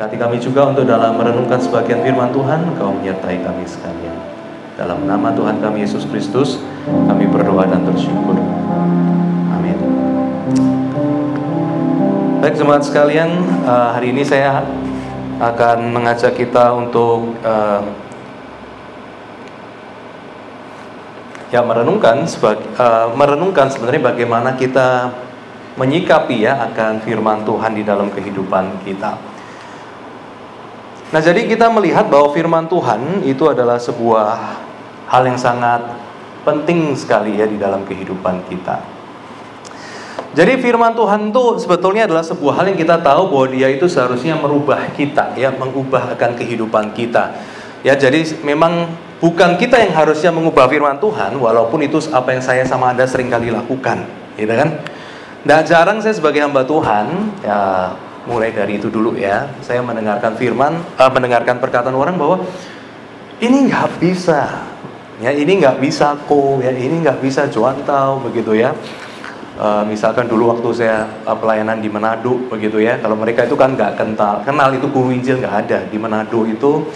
Berkati kami juga untuk dalam merenungkan sebagian firman Tuhan, Engkau menyertai kami sekalian. Dalam nama Tuhan kami Yesus Kristus, kami berdoa dan bersyukur. Amin. Baik jemaat sekalian, eh, hari ini saya akan mengajak kita untuk uh, ya merenungkan sebagai uh, merenungkan sebenarnya bagaimana kita menyikapi ya akan firman Tuhan di dalam kehidupan kita. Nah, jadi kita melihat bahwa firman Tuhan itu adalah sebuah hal yang sangat penting sekali ya di dalam kehidupan kita. Jadi firman Tuhan itu sebetulnya adalah sebuah hal yang kita tahu bahwa dia itu seharusnya merubah kita ya, mengubah akan kehidupan kita. Ya, jadi memang bukan kita yang harusnya mengubah firman Tuhan walaupun itu apa yang saya sama Anda sering kali lakukan, gitu kan? Nah, jarang saya sebagai hamba Tuhan ya mulai dari itu dulu ya. Saya mendengarkan firman uh, mendengarkan perkataan orang bahwa ini nggak bisa. Ya ini nggak bisa kok ya ini nggak bisa jual tahu begitu ya. Uh, misalkan dulu waktu saya uh, pelayanan di Manado begitu ya. Kalau mereka itu kan nggak kental kenal itu guru Injil nggak ada. Di Manado itu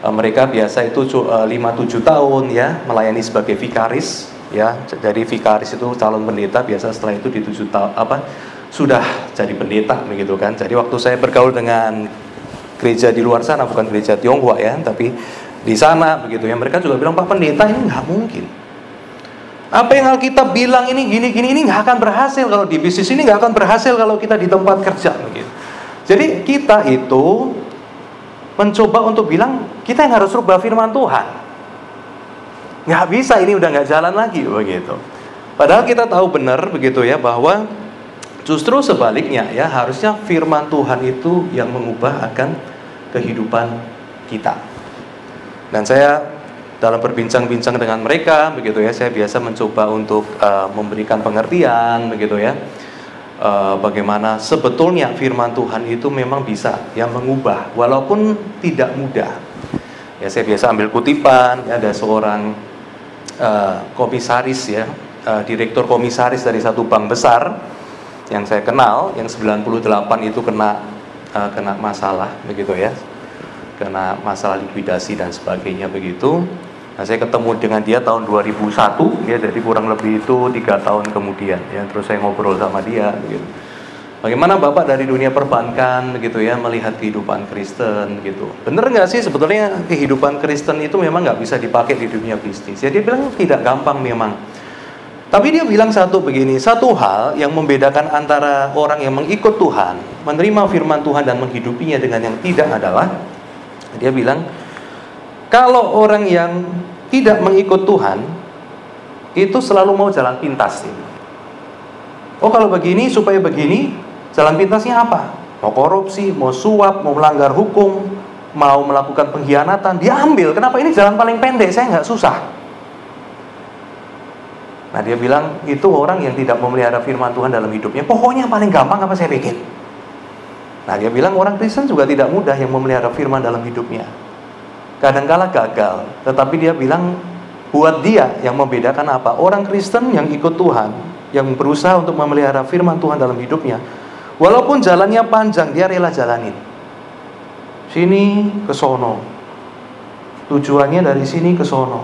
uh, mereka biasa itu lima tujuh tahun ya melayani sebagai vikaris ya jadi vikaris itu calon pendeta biasa setelah itu di tujuh tahun apa sudah jadi pendeta begitu kan. Jadi waktu saya bergaul dengan gereja di luar sana bukan gereja Tionghoa ya, tapi di sana begitu ya mereka juga bilang Pak pendeta ini nggak mungkin. Apa yang Alkitab bilang ini gini gini ini nggak akan berhasil kalau di bisnis ini nggak akan berhasil kalau kita di tempat kerja begitu. Jadi kita itu mencoba untuk bilang kita yang harus rubah firman Tuhan. Nggak bisa ini udah nggak jalan lagi begitu. Padahal kita tahu benar begitu ya bahwa Justru sebaliknya ya, harusnya firman Tuhan itu yang mengubah akan kehidupan kita. Dan saya dalam berbincang-bincang dengan mereka begitu ya, saya biasa mencoba untuk uh, memberikan pengertian begitu ya. Uh, bagaimana sebetulnya firman Tuhan itu memang bisa yang mengubah walaupun tidak mudah. Ya saya biasa ambil kutipan ya, ada seorang uh, komisaris ya, uh, direktur komisaris dari satu bank besar yang saya kenal yang 98 itu kena uh, kena masalah begitu ya. Kena masalah likuidasi dan sebagainya begitu. Nah saya ketemu dengan dia tahun 2001 ya jadi kurang lebih itu tiga tahun kemudian ya. Terus saya ngobrol sama dia begitu Bagaimana Bapak dari dunia perbankan begitu ya melihat kehidupan Kristen gitu? Bener nggak sih sebetulnya kehidupan Kristen itu memang nggak bisa dipakai di dunia bisnis? Jadi dia bilang tidak gampang memang. Tapi dia bilang satu begini, satu hal yang membedakan antara orang yang mengikut Tuhan, menerima firman Tuhan dan menghidupinya dengan yang tidak adalah dia bilang kalau orang yang tidak mengikut Tuhan itu selalu mau jalan pintas. Oh kalau begini supaya begini, jalan pintasnya apa? Mau korupsi, mau suap, mau melanggar hukum, mau melakukan pengkhianatan, dia ambil. Kenapa ini jalan paling pendek? Saya nggak susah. Nah dia bilang itu orang yang tidak memelihara firman Tuhan dalam hidupnya. Pokoknya paling gampang apa saya bikin. Nah dia bilang orang Kristen juga tidak mudah yang memelihara firman dalam hidupnya. Kadangkala gagal, tetapi dia bilang buat dia yang membedakan apa? Orang Kristen yang ikut Tuhan, yang berusaha untuk memelihara firman Tuhan dalam hidupnya, walaupun jalannya panjang, dia rela jalanin. Sini ke sono. Tujuannya dari sini ke sono.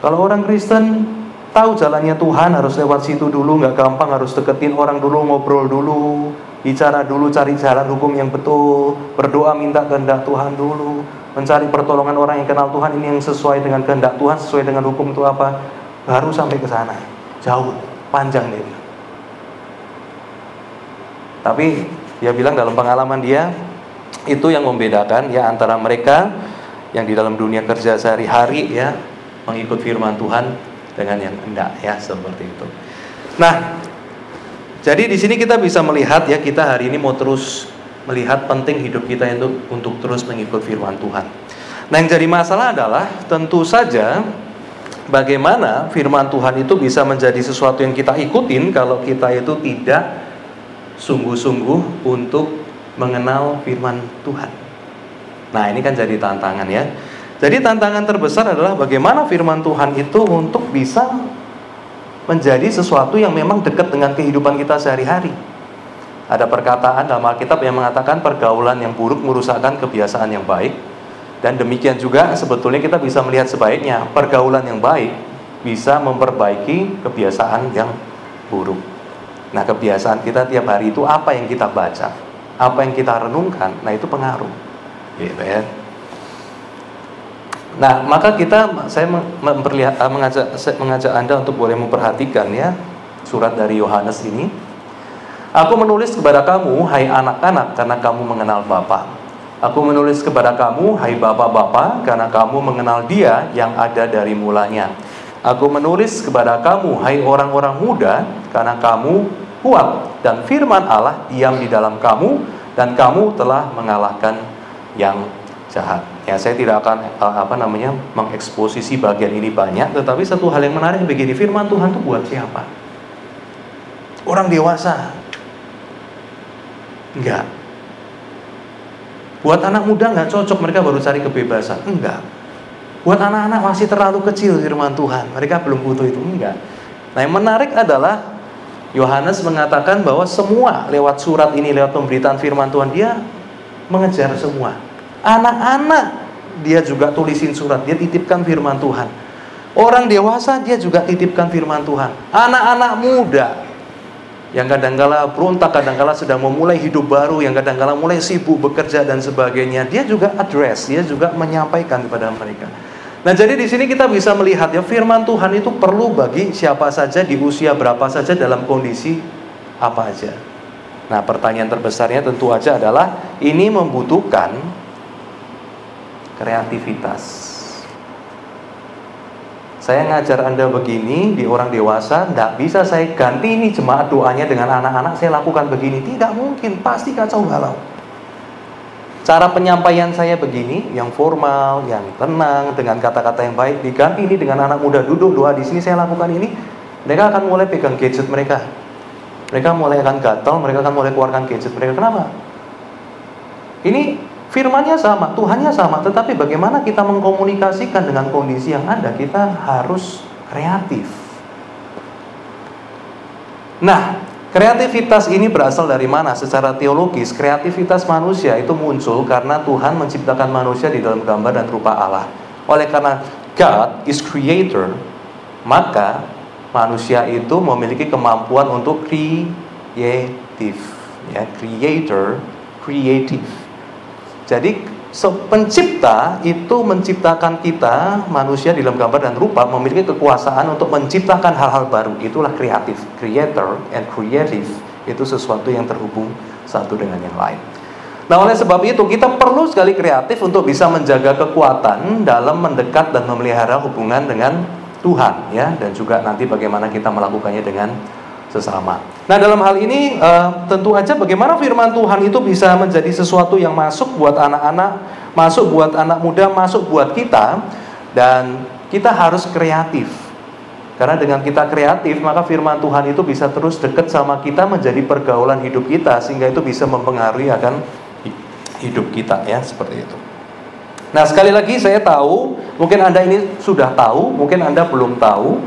Kalau orang Kristen tahu jalannya Tuhan harus lewat situ dulu nggak gampang harus deketin orang dulu ngobrol dulu bicara dulu cari jalan hukum yang betul berdoa minta kehendak Tuhan dulu mencari pertolongan orang yang kenal Tuhan ini yang sesuai dengan kehendak Tuhan sesuai dengan hukum itu apa baru sampai ke sana jauh panjang dia tapi dia bilang dalam pengalaman dia itu yang membedakan ya antara mereka yang di dalam dunia kerja sehari-hari ya mengikut firman Tuhan dengan yang enggak ya seperti itu. Nah, jadi di sini kita bisa melihat ya kita hari ini mau terus melihat penting hidup kita itu untuk terus mengikut firman Tuhan. Nah, yang jadi masalah adalah tentu saja bagaimana firman Tuhan itu bisa menjadi sesuatu yang kita ikutin kalau kita itu tidak sungguh-sungguh untuk mengenal firman Tuhan. Nah, ini kan jadi tantangan ya. Jadi tantangan terbesar adalah bagaimana firman Tuhan itu untuk bisa menjadi sesuatu yang memang dekat dengan kehidupan kita sehari-hari. Ada perkataan dalam Alkitab yang mengatakan pergaulan yang buruk merusakkan kebiasaan yang baik. Dan demikian juga sebetulnya kita bisa melihat sebaiknya pergaulan yang baik bisa memperbaiki kebiasaan yang buruk. Nah, kebiasaan kita tiap hari itu apa yang kita baca, apa yang kita renungkan, nah itu pengaruh. Gitu ya. Nah, maka kita saya memperlihat mengajak mengajak Anda untuk boleh memperhatikan ya surat dari Yohanes ini Aku menulis kepada kamu, hai anak-anak, karena kamu mengenal Bapa. Aku menulis kepada kamu, hai bapak-bapak, karena kamu mengenal Dia yang ada dari mulanya. Aku menulis kepada kamu, hai orang-orang muda, karena kamu kuat dan firman Allah diam di dalam kamu dan kamu telah mengalahkan yang jahat. Ya, saya tidak akan eh, apa namanya mengeksposisi bagian ini banyak, tetapi satu hal yang menarik begini, firman Tuhan itu buat siapa? Orang dewasa, Enggak. Buat anak muda enggak cocok mereka baru cari kebebasan. Enggak. Buat anak-anak masih terlalu kecil firman Tuhan, mereka belum butuh itu. Enggak. Nah, yang menarik adalah Yohanes mengatakan bahwa semua lewat surat ini, lewat pemberitaan firman Tuhan, dia mengejar semua. Anak-anak dia juga tulisin surat, dia titipkan firman Tuhan. Orang dewasa dia juga titipkan firman Tuhan. Anak-anak muda yang kadangkala berontak, kadangkala sedang memulai hidup baru, yang kadangkala mulai sibuk bekerja dan sebagainya, dia juga address, dia juga menyampaikan kepada mereka. Nah, jadi di sini kita bisa melihat ya firman Tuhan itu perlu bagi siapa saja di usia berapa saja dalam kondisi apa aja. Nah, pertanyaan terbesarnya tentu aja adalah ini membutuhkan kreativitas. Saya ngajar Anda begini di orang dewasa, tidak bisa saya ganti ini jemaat doanya dengan anak-anak, saya lakukan begini. Tidak mungkin, pasti kacau balau. Cara penyampaian saya begini, yang formal, yang tenang, dengan kata-kata yang baik, diganti ini dengan anak muda duduk doa di sini, saya lakukan ini, mereka akan mulai pegang gadget mereka. Mereka mulai akan gatal, mereka akan mulai keluarkan gadget mereka. Kenapa? Ini Firmannya sama, Tuhannya sama, tetapi bagaimana kita mengkomunikasikan dengan kondisi yang ada, kita harus kreatif. Nah, kreativitas ini berasal dari mana? Secara teologis, kreativitas manusia itu muncul karena Tuhan menciptakan manusia di dalam gambar dan rupa Allah. Oleh karena God is creator, maka manusia itu memiliki kemampuan untuk kreatif, ya, creator, creative. Jadi pencipta itu menciptakan kita manusia dalam gambar dan rupa memiliki kekuasaan untuk menciptakan hal-hal baru. Itulah kreatif, creator and creative itu sesuatu yang terhubung satu dengan yang lain. Nah, oleh sebab itu kita perlu sekali kreatif untuk bisa menjaga kekuatan dalam mendekat dan memelihara hubungan dengan Tuhan ya dan juga nanti bagaimana kita melakukannya dengan sesama. Nah, dalam hal ini uh, tentu aja bagaimana firman Tuhan itu bisa menjadi sesuatu yang masuk buat anak-anak, masuk buat anak muda, masuk buat kita dan kita harus kreatif. Karena dengan kita kreatif, maka firman Tuhan itu bisa terus dekat sama kita menjadi pergaulan hidup kita sehingga itu bisa mempengaruhi akan hidup kita ya, seperti itu. Nah, sekali lagi saya tahu, mungkin Anda ini sudah tahu, mungkin Anda belum tahu,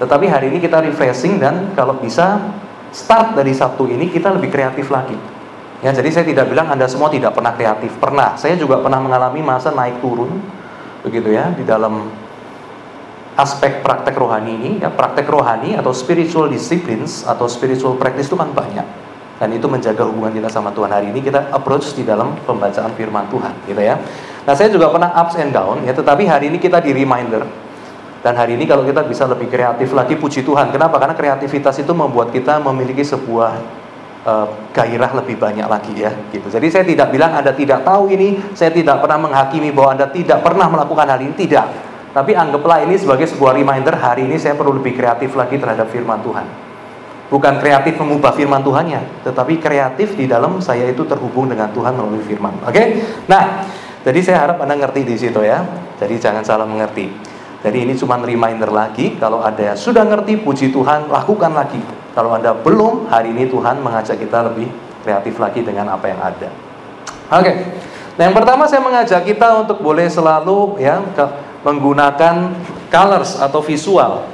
tetapi hari ini kita refreshing dan kalau bisa start dari Sabtu ini kita lebih kreatif lagi. Ya, jadi saya tidak bilang Anda semua tidak pernah kreatif. Pernah. Saya juga pernah mengalami masa naik turun begitu ya di dalam aspek praktek rohani ini ya praktek rohani atau spiritual disciplines atau spiritual practice itu kan banyak dan itu menjaga hubungan kita sama Tuhan hari ini kita approach di dalam pembacaan firman Tuhan gitu ya nah saya juga pernah ups and down ya tetapi hari ini kita di reminder dan hari ini kalau kita bisa lebih kreatif lagi, puji Tuhan. Kenapa? Karena kreativitas itu membuat kita memiliki sebuah uh, gairah lebih banyak lagi ya. Gitu. Jadi saya tidak bilang Anda tidak tahu ini, saya tidak pernah menghakimi bahwa Anda tidak pernah melakukan hal ini, tidak. Tapi anggaplah ini sebagai sebuah reminder hari ini saya perlu lebih kreatif lagi terhadap firman Tuhan. Bukan kreatif mengubah firman Tuhannya, tetapi kreatif di dalam saya itu terhubung dengan Tuhan melalui firman. Oke? Okay? Nah, jadi saya harap Anda ngerti di situ ya. Jadi jangan salah mengerti. Jadi ini cuma reminder lagi, kalau ada yang sudah ngerti, puji Tuhan, lakukan lagi. Kalau Anda belum, hari ini Tuhan mengajak kita lebih kreatif lagi dengan apa yang ada. Oke, okay. nah yang pertama saya mengajak kita untuk boleh selalu ya menggunakan colors atau visual.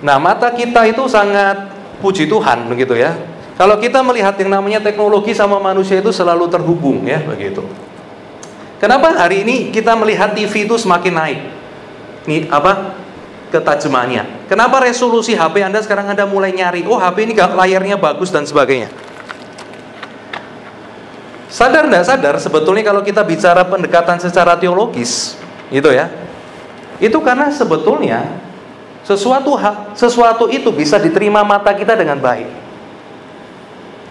Nah mata kita itu sangat puji Tuhan begitu ya. Kalau kita melihat yang namanya teknologi sama manusia itu selalu terhubung ya begitu. Kenapa hari ini kita melihat TV itu semakin naik? Ini apa? Ketajamannya. Kenapa resolusi HP Anda sekarang Anda mulai nyari, oh HP ini layarnya bagus dan sebagainya. Sadar tidak sadar sebetulnya kalau kita bicara pendekatan secara teologis, gitu ya. Itu karena sebetulnya sesuatu sesuatu itu bisa diterima mata kita dengan baik.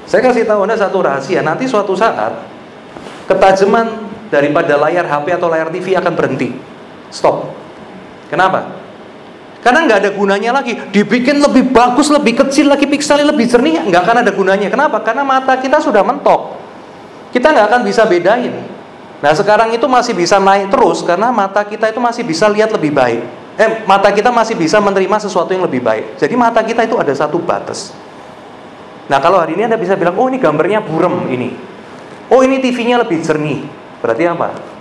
Saya kasih tahu Anda satu rahasia, nanti suatu saat ketajaman daripada layar HP atau layar TV akan berhenti. Stop. Kenapa? Karena nggak ada gunanya lagi. Dibikin lebih bagus, lebih kecil lagi, pikselnya lebih jernih, nggak akan ada gunanya. Kenapa? Karena mata kita sudah mentok. Kita nggak akan bisa bedain. Nah sekarang itu masih bisa naik terus karena mata kita itu masih bisa lihat lebih baik. Eh, mata kita masih bisa menerima sesuatu yang lebih baik. Jadi mata kita itu ada satu batas. Nah kalau hari ini Anda bisa bilang, oh ini gambarnya burem ini. Oh ini TV-nya lebih jernih. Berarti apa?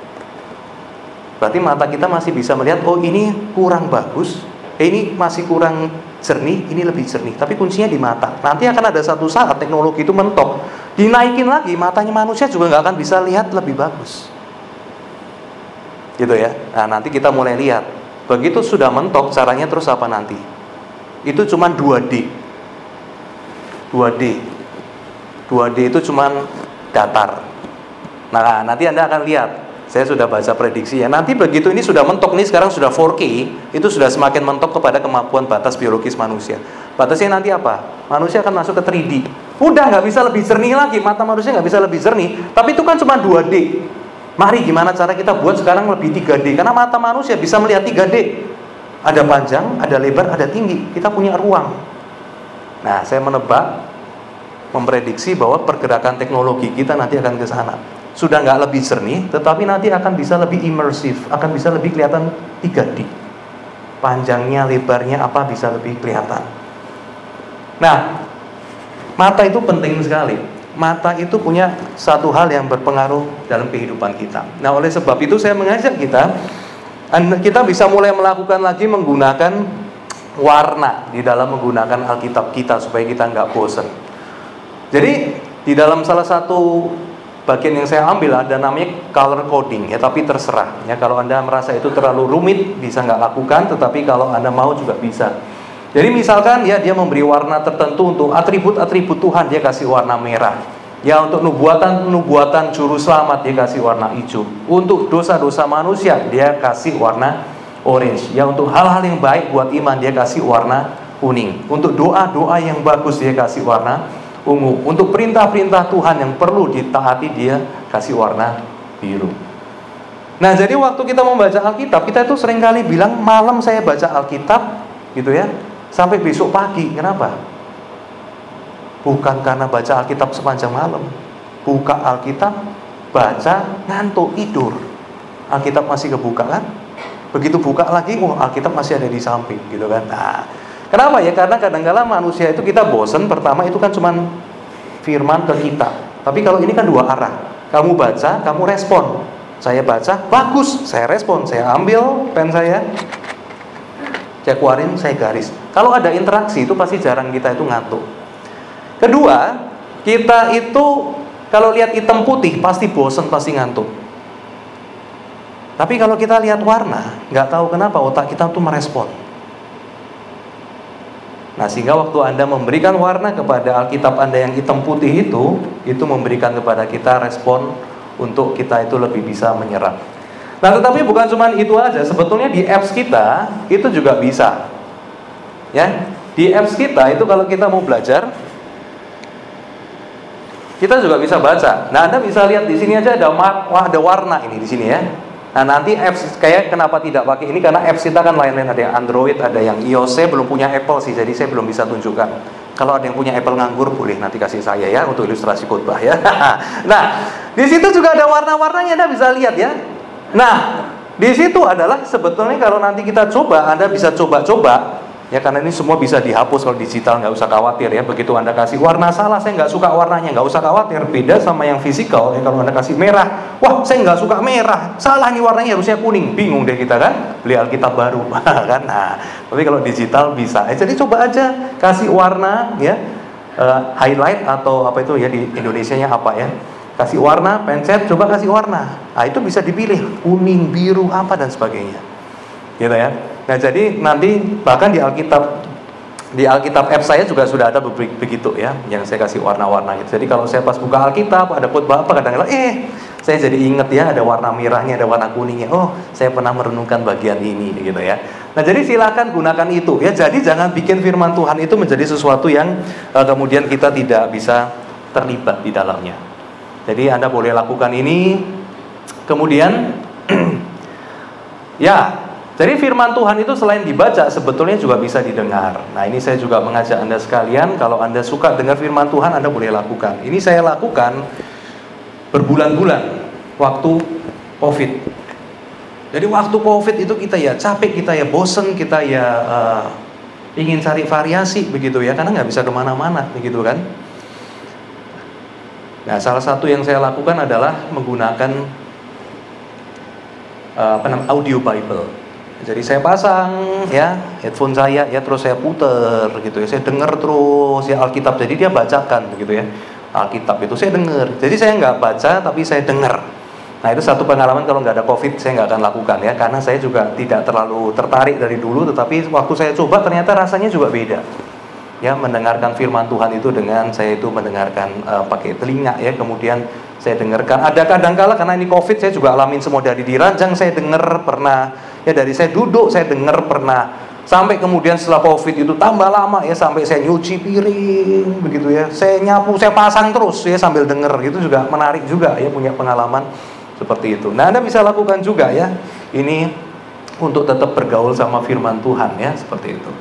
Berarti mata kita masih bisa melihat, oh ini kurang bagus, eh, ini masih kurang jernih, ini lebih jernih. Tapi kuncinya di mata. Nanti akan ada satu saat teknologi itu mentok. Dinaikin lagi, matanya manusia juga nggak akan bisa lihat lebih bagus. Gitu ya. Nah nanti kita mulai lihat. Begitu sudah mentok, caranya terus apa nanti? Itu cuma 2D 2D 2D itu cuman datar nah nanti anda akan lihat saya sudah baca prediksi ya nanti begitu ini sudah mentok nih sekarang sudah 4K itu sudah semakin mentok kepada kemampuan batas biologis manusia. Batasnya nanti apa? Manusia akan masuk ke 3D udah nggak bisa lebih jernih lagi. Mata manusia nggak bisa lebih jernih. Tapi itu kan cuma 2D mari gimana cara kita buat sekarang lebih 3D karena mata manusia bisa melihat 3D ada panjang ada lebar ada tinggi. Kita punya ruang. Nah, saya menebak, memprediksi bahwa pergerakan teknologi kita nanti akan ke sana. Sudah nggak lebih jernih, tetapi nanti akan bisa lebih imersif, akan bisa lebih kelihatan 3D. Panjangnya, lebarnya apa bisa lebih kelihatan. Nah, mata itu penting sekali. Mata itu punya satu hal yang berpengaruh dalam kehidupan kita. Nah, oleh sebab itu saya mengajak kita, kita bisa mulai melakukan lagi menggunakan warna di dalam menggunakan Alkitab kita supaya kita nggak bosan. Jadi di dalam salah satu bagian yang saya ambil ada namanya color coding ya tapi terserah ya kalau anda merasa itu terlalu rumit bisa nggak lakukan tetapi kalau anda mau juga bisa jadi misalkan ya dia memberi warna tertentu untuk atribut-atribut Tuhan dia kasih warna merah ya untuk nubuatan-nubuatan juru selamat dia kasih warna hijau untuk dosa-dosa manusia dia kasih warna orange. Ya untuk hal-hal yang baik buat iman dia kasih warna kuning. Untuk doa-doa yang bagus dia kasih warna ungu. Untuk perintah-perintah Tuhan yang perlu ditaati dia kasih warna biru. Nah, jadi waktu kita membaca Alkitab, kita itu sering kali bilang malam saya baca Alkitab gitu ya, sampai besok pagi. Kenapa? Bukan karena baca Alkitab sepanjang malam. Buka Alkitab, baca, ngantuk, tidur. Alkitab masih kebuka kan? Begitu buka lagi, oh Alkitab masih ada di samping gitu kan. Nah, kenapa ya? Karena kadang-kala manusia itu kita bosen pertama itu kan cuman firman ke kita. Tapi kalau ini kan dua arah. Kamu baca, kamu respon. Saya baca, bagus, saya respon, saya ambil pen saya, saya keluarin, saya garis. Kalau ada interaksi itu pasti jarang kita itu ngantuk. Kedua, kita itu kalau lihat hitam putih pasti bosen, pasti ngantuk. Tapi kalau kita lihat warna, nggak tahu kenapa otak kita tuh merespon. Nah, sehingga waktu Anda memberikan warna kepada Alkitab Anda yang hitam putih itu, itu memberikan kepada kita respon untuk kita itu lebih bisa menyerap. Nah, tetapi bukan cuma itu aja, sebetulnya di apps kita itu juga bisa. Ya, di apps kita itu kalau kita mau belajar, kita juga bisa baca. Nah, Anda bisa lihat di sini aja ada wah ada warna ini di sini ya. Nah nanti apps kayak kenapa tidak pakai ini karena apps kita kan lain-lain ada yang Android, ada yang iOS. Saya belum punya Apple sih, jadi saya belum bisa tunjukkan. Kalau ada yang punya Apple nganggur boleh nanti kasih saya ya untuk ilustrasi khotbah ya. nah di situ juga ada warna-warnanya, anda bisa lihat ya. Nah di situ adalah sebetulnya kalau nanti kita coba, anda bisa coba-coba Ya karena ini semua bisa dihapus kalau digital nggak usah khawatir ya. Begitu anda kasih warna salah, saya nggak suka warnanya, nggak usah khawatir. Beda sama yang fisikal ya kalau anda kasih merah, wah saya nggak suka merah, salah ini warnanya harusnya kuning, bingung deh kita kan. Beli Alkitab baru kan. Nah, tapi kalau digital bisa. Eh, jadi coba aja kasih warna ya. uh, highlight atau apa itu ya di Indonesia-nya apa ya? Kasih warna, pencet, coba kasih warna. Nah, itu bisa dipilih kuning, biru, apa dan sebagainya. Gitu ya. Nah, jadi nanti bahkan di Alkitab di Alkitab app saya juga sudah ada begitu ya, yang saya kasih warna-warna gitu. Jadi kalau saya pas buka Alkitab ada khotbah apa kadang-kadang eh saya jadi inget ya ada warna merahnya, ada warna kuningnya. Oh, saya pernah merenungkan bagian ini gitu ya. Nah, jadi silakan gunakan itu ya. Jadi jangan bikin firman Tuhan itu menjadi sesuatu yang uh, kemudian kita tidak bisa terlibat di dalamnya. Jadi Anda boleh lakukan ini. Kemudian ya, jadi firman Tuhan itu selain dibaca sebetulnya juga bisa didengar. Nah ini saya juga mengajak Anda sekalian kalau Anda suka dengar firman Tuhan Anda boleh lakukan. Ini saya lakukan berbulan-bulan waktu COVID. Jadi waktu COVID itu kita ya capek, kita ya bosen, kita ya uh, ingin cari variasi begitu ya karena nggak bisa ke mana-mana begitu kan. Nah salah satu yang saya lakukan adalah menggunakan uh, audio Bible. Jadi saya pasang ya headphone saya ya terus saya puter gitu ya. Saya dengar terus ya Alkitab. Jadi dia bacakan begitu ya. Alkitab itu saya dengar. Jadi saya nggak baca tapi saya dengar. Nah itu satu pengalaman kalau nggak ada COVID saya nggak akan lakukan ya karena saya juga tidak terlalu tertarik dari dulu tetapi waktu saya coba ternyata rasanya juga beda ya mendengarkan firman Tuhan itu dengan saya itu mendengarkan uh, pakai telinga ya kemudian saya dengarkan ada kadang-kala karena ini covid saya juga alamin semua dari di ranjang saya dengar pernah ya dari saya duduk saya dengar pernah. Sampai kemudian setelah covid itu tambah lama ya sampai saya nyuci piring begitu ya. Saya nyapu saya pasang terus ya sambil dengar. Itu juga menarik juga ya punya pengalaman seperti itu. Nah anda bisa lakukan juga ya ini untuk tetap bergaul sama firman Tuhan ya seperti itu.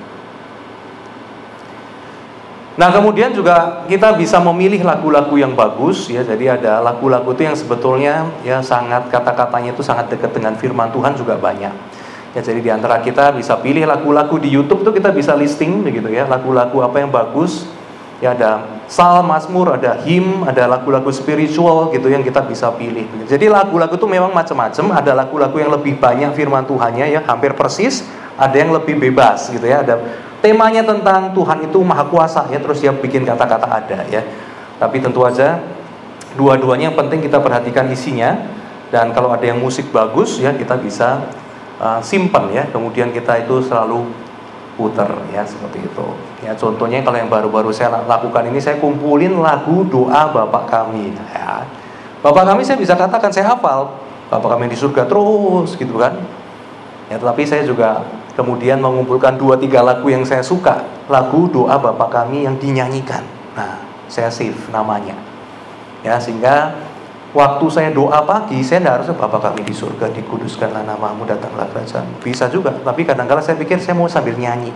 Nah kemudian juga kita bisa memilih lagu-lagu yang bagus ya. Jadi ada lagu-lagu itu yang sebetulnya ya sangat kata-katanya itu sangat dekat dengan firman Tuhan juga banyak. Ya jadi di antara kita bisa pilih lagu-lagu di YouTube tuh kita bisa listing begitu ya lagu-lagu apa yang bagus. Ya ada psalm, mazmur, ada hymn, ada lagu-lagu spiritual gitu yang kita bisa pilih. Jadi lagu-lagu itu memang macam-macam. Ada lagu-lagu yang lebih banyak firman Tuhannya ya hampir persis. Ada yang lebih bebas gitu ya. Ada temanya tentang Tuhan itu maha kuasa ya terus dia bikin kata-kata ada ya tapi tentu aja dua-duanya yang penting kita perhatikan isinya dan kalau ada yang musik bagus ya kita bisa uh, simpan ya kemudian kita itu selalu puter ya seperti itu. Ya contohnya kalau yang baru-baru saya lakukan ini saya kumpulin lagu doa Bapak kami. Ya. Bapak kami saya bisa katakan saya hafal Bapak kami di surga terus gitu kan. Ya tetapi saya juga kemudian mengumpulkan dua tiga lagu yang saya suka. Lagu doa bapak kami yang dinyanyikan. Nah saya save namanya. Ya sehingga waktu saya doa pagi saya tidak harus bapak kami di surga dikuduskanlah namamu datanglah kerajaan bisa juga tapi kadang-kadang saya pikir saya mau sambil nyanyi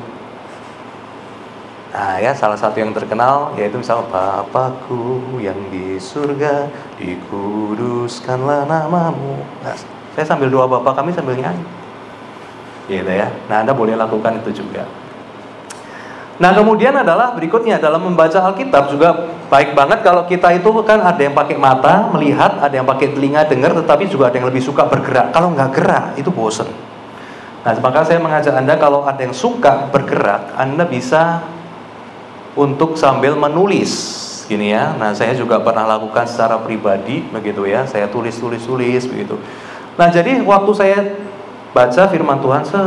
Nah ya salah satu yang terkenal yaitu misalnya Bapakku yang di surga dikuduskanlah namamu. Nah, saya sambil doa Bapak kami sambil nyanyi gitu ya. Nah, Anda boleh lakukan itu juga. Nah, kemudian adalah berikutnya dalam membaca Alkitab juga baik banget kalau kita itu kan ada yang pakai mata melihat, ada yang pakai telinga dengar, tetapi juga ada yang lebih suka bergerak. Kalau nggak gerak itu bosen. Nah, maka saya mengajak Anda kalau ada yang suka bergerak, Anda bisa untuk sambil menulis gini ya. Nah, saya juga pernah lakukan secara pribadi begitu ya. Saya tulis tulis tulis begitu. Nah, jadi waktu saya baca firman Tuhan se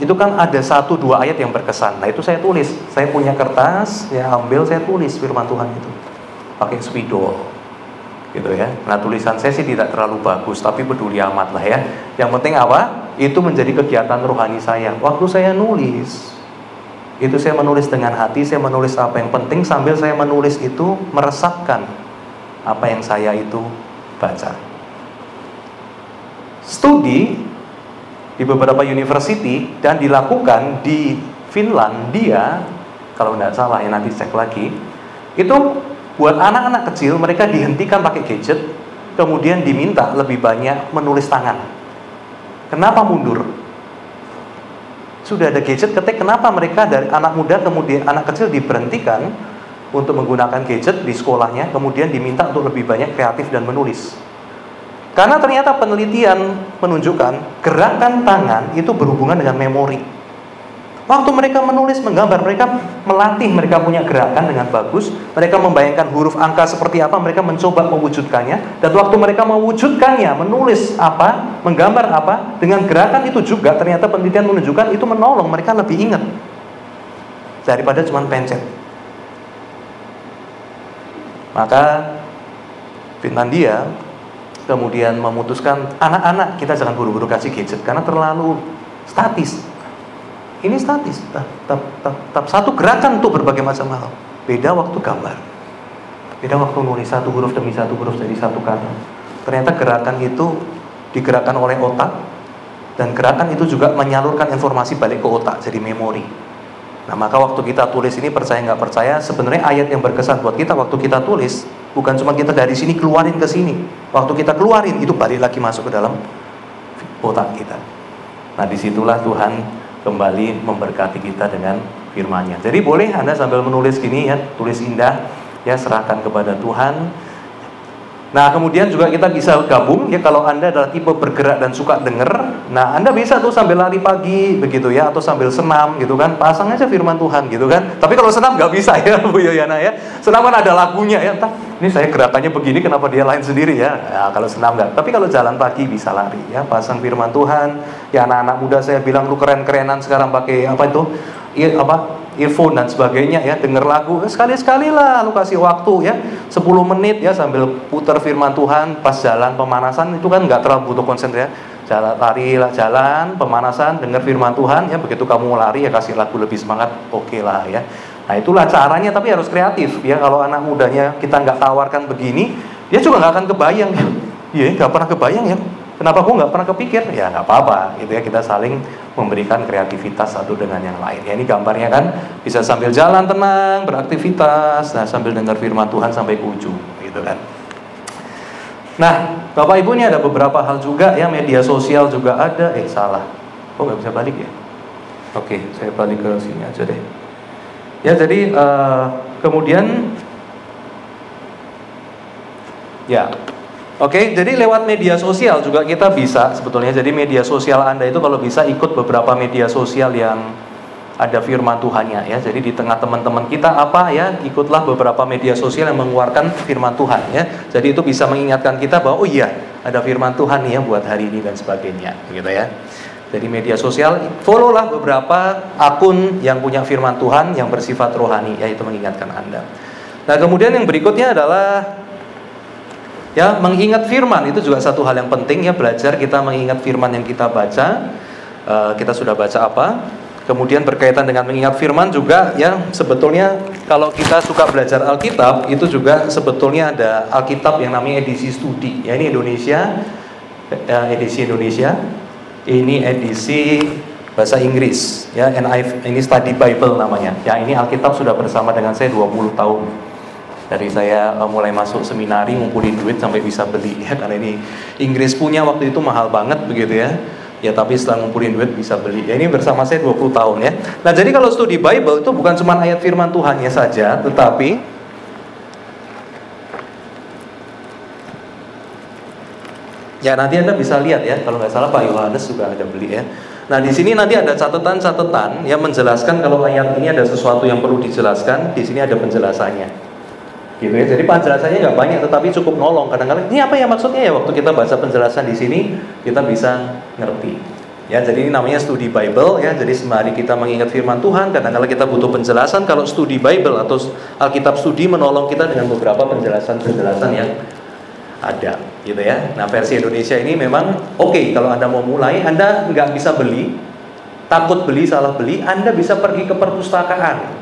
itu kan ada satu dua ayat yang berkesan. Nah itu saya tulis. Saya punya kertas, saya ambil, saya tulis firman Tuhan itu pakai spidol, gitu ya. Nah tulisan saya sih tidak terlalu bagus, tapi peduli amat lah ya. Yang penting apa? Itu menjadi kegiatan rohani saya. Waktu saya nulis, itu saya menulis dengan hati, saya menulis apa yang penting sambil saya menulis itu meresapkan apa yang saya itu baca. Studi di beberapa university dan dilakukan di Finlandia kalau tidak salah ya nanti cek lagi. Itu buat anak-anak kecil mereka dihentikan pakai gadget kemudian diminta lebih banyak menulis tangan. Kenapa mundur? Sudah ada gadget ketik kenapa mereka dari anak muda kemudian anak kecil diberhentikan untuk menggunakan gadget di sekolahnya kemudian diminta untuk lebih banyak kreatif dan menulis karena ternyata penelitian menunjukkan gerakan tangan itu berhubungan dengan memori. Waktu mereka menulis, menggambar, mereka melatih, mereka punya gerakan dengan bagus, mereka membayangkan huruf angka seperti apa, mereka mencoba mewujudkannya, dan waktu mereka mewujudkannya, menulis apa, menggambar apa, dengan gerakan itu juga ternyata penelitian menunjukkan itu menolong mereka lebih ingat daripada cuma pencet. Maka Finlandia kemudian memutuskan anak-anak kita jangan buru-buru kasih gadget karena terlalu statis ini statis, tetap, satu gerakan untuk berbagai macam hal. Beda waktu gambar. Beda waktu nulis satu huruf demi satu huruf dari satu kata. Ternyata gerakan itu digerakkan oleh otak dan gerakan itu juga menyalurkan informasi balik ke otak jadi memori. Nah maka waktu kita tulis ini percaya nggak percaya sebenarnya ayat yang berkesan buat kita waktu kita tulis bukan cuma kita dari sini keluarin ke sini. Waktu kita keluarin itu balik lagi masuk ke dalam otak kita. Nah di situlah Tuhan kembali memberkati kita dengan firman-Nya. Jadi boleh Anda sambil menulis gini ya, tulis indah ya serahkan kepada Tuhan. Nah, kemudian juga kita bisa gabung ya kalau Anda adalah tipe bergerak dan suka denger. Nah, Anda bisa tuh sambil lari pagi begitu ya atau sambil senam gitu kan. Pasang aja firman Tuhan gitu kan. Tapi kalau senam nggak bisa ya Bu Yoyana ya. Senam kan ada lagunya ya. Entah ini saya gerakannya begini kenapa dia lain sendiri ya. ya kalau senam nggak. Tapi kalau jalan pagi bisa lari ya. Pasang firman Tuhan. Ya anak-anak muda saya bilang lu keren-kerenan sekarang pakai apa itu? Iya apa earphone dan sebagainya ya denger lagu eh, sekali-sekali lah lu kasih waktu ya 10 menit ya sambil putar firman Tuhan pas jalan pemanasan itu kan nggak terlalu butuh konsen ya jalan lari lah jalan pemanasan denger firman Tuhan ya begitu kamu lari ya kasih lagu lebih semangat oke okay lah ya nah itulah caranya tapi harus kreatif ya kalau anak mudanya kita nggak tawarkan begini dia juga nggak akan kebayang ya iya nggak pernah kebayang ya Kenapa aku nggak pernah kepikir? Ya nggak apa-apa, gitu ya kita saling memberikan kreativitas satu dengan yang lain. Ya ini gambarnya kan bisa sambil jalan tenang, beraktivitas, nah sambil dengar firman Tuhan sampai ke ujung, gitu kan. Nah, Bapak Ibu ini ada beberapa hal juga ya media sosial juga ada. Eh salah, kok nggak bisa balik ya? Oke, saya balik ke sini aja deh. Ya jadi uh, kemudian ya Oke, jadi lewat media sosial juga kita bisa sebetulnya. Jadi media sosial Anda itu kalau bisa ikut beberapa media sosial yang ada firman Tuhannya ya. Jadi di tengah teman-teman kita apa ya, ikutlah beberapa media sosial yang mengeluarkan firman Tuhan ya. Jadi itu bisa mengingatkan kita bahwa oh iya, ada firman Tuhan nih ya buat hari ini dan sebagainya gitu ya. Jadi media sosial, followlah beberapa akun yang punya firman Tuhan yang bersifat rohani, yaitu mengingatkan Anda. Nah kemudian yang berikutnya adalah Ya, mengingat firman itu juga satu hal yang penting ya belajar kita mengingat firman yang kita baca. Uh, kita sudah baca apa? Kemudian berkaitan dengan mengingat firman juga ya sebetulnya kalau kita suka belajar Alkitab itu juga sebetulnya ada Alkitab yang namanya edisi studi. Ya ini Indonesia ya, edisi Indonesia. Ini edisi bahasa Inggris ya NIV ini Study Bible namanya. Ya ini Alkitab sudah bersama dengan saya 20 tahun. Dari saya uh, mulai masuk seminari ngumpulin duit sampai bisa beli. Ya karena ini Inggris punya waktu itu mahal banget begitu ya. Ya tapi setelah ngumpulin duit bisa beli. Ya ini bersama saya 20 tahun ya. Nah jadi kalau studi Bible itu bukan cuma ayat firman Tuhannya saja tetapi ya nanti anda bisa lihat ya kalau nggak salah Pak Yohanes juga ada beli ya Nah di sini nanti ada catatan-catatan yang menjelaskan kalau ayat ini ada sesuatu yang perlu dijelaskan. Di sini ada penjelasannya gitu ya. Jadi penjelasannya nggak banyak, tetapi cukup nolong. Kadang-kadang ini apa ya maksudnya ya waktu kita baca penjelasan di sini kita bisa ngerti. Ya, jadi ini namanya studi Bible ya. Jadi sembari kita mengingat firman Tuhan, kadang-kadang kita butuh penjelasan. Kalau studi Bible atau Alkitab studi menolong kita dengan beberapa penjelasan-penjelasan yang ada, gitu ya. Nah, versi Indonesia ini memang oke okay, kalau Anda mau mulai, Anda nggak bisa beli, takut beli, salah beli, Anda bisa pergi ke perpustakaan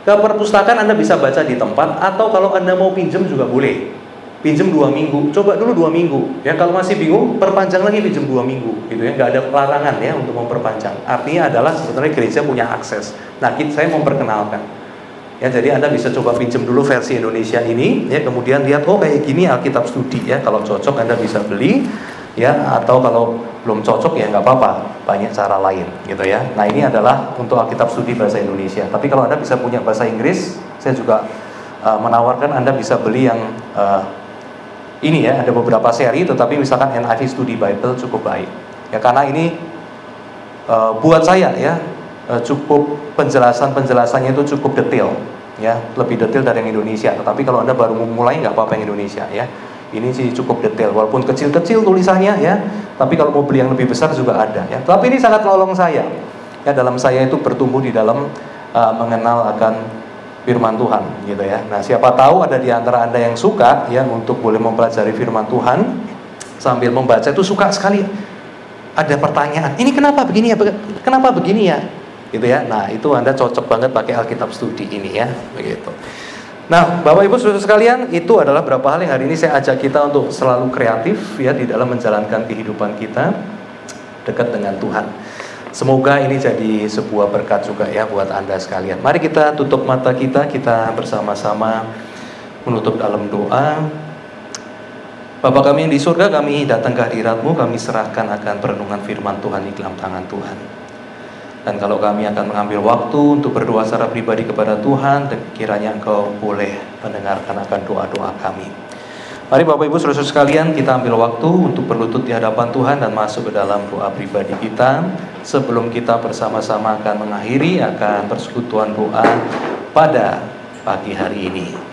ke perpustakaan Anda bisa baca di tempat atau kalau Anda mau pinjam juga boleh. Pinjam dua minggu, coba dulu dua minggu. Ya kalau masih bingung, perpanjang lagi pinjam dua minggu, gitu ya. Nggak ada larangan ya untuk memperpanjang. Artinya adalah sebetulnya gereja punya akses. Nah, kita, saya memperkenalkan. Ya, jadi Anda bisa coba pinjam dulu versi Indonesia ini, ya. Kemudian lihat, oh kayak gini Alkitab studi ya. Kalau cocok Anda bisa beli, ya. Atau kalau belum cocok ya nggak apa-apa banyak cara lain gitu ya nah ini adalah untuk Alkitab studi bahasa Indonesia tapi kalau anda bisa punya bahasa Inggris saya juga uh, menawarkan anda bisa beli yang uh, ini ya ada beberapa seri tetapi misalkan NIV Study Bible cukup baik ya karena ini uh, buat saya ya uh, cukup penjelasan-penjelasannya itu cukup detail ya. Lebih detail dari yang Indonesia. Tetapi kalau anda baru memulai nggak apa-apa yang Indonesia ya. Ini sih cukup detail walaupun kecil-kecil tulisannya ya. Tapi kalau mau beli yang lebih besar juga ada ya. Tapi ini sangat nolong saya ya. Dalam saya itu bertumbuh di dalam uh, mengenal akan firman Tuhan gitu ya. Nah siapa tahu ada di antara anda yang suka ya untuk boleh mempelajari firman Tuhan sambil membaca itu suka sekali. Ada pertanyaan ini kenapa begini ya? Kenapa begini ya gitu ya. Nah, itu Anda cocok banget pakai Alkitab Studi ini ya, begitu. Nah, Bapak Ibu Saudara sekalian, itu adalah beberapa hal yang hari ini saya ajak kita untuk selalu kreatif ya di dalam menjalankan kehidupan kita dekat dengan Tuhan. Semoga ini jadi sebuah berkat juga ya buat Anda sekalian. Mari kita tutup mata kita, kita bersama-sama menutup dalam doa. Bapak kami yang di surga, kami datang ke hadiratmu, kami serahkan akan perenungan firman Tuhan di dalam tangan Tuhan. Dan kalau kami akan mengambil waktu untuk berdoa secara pribadi kepada Tuhan, kiranya Engkau boleh mendengarkan akan doa-doa kami. Mari Bapak Ibu saudara sekalian kita ambil waktu untuk berlutut di hadapan Tuhan dan masuk ke dalam doa pribadi kita sebelum kita bersama-sama akan mengakhiri akan persekutuan doa pada pagi hari ini.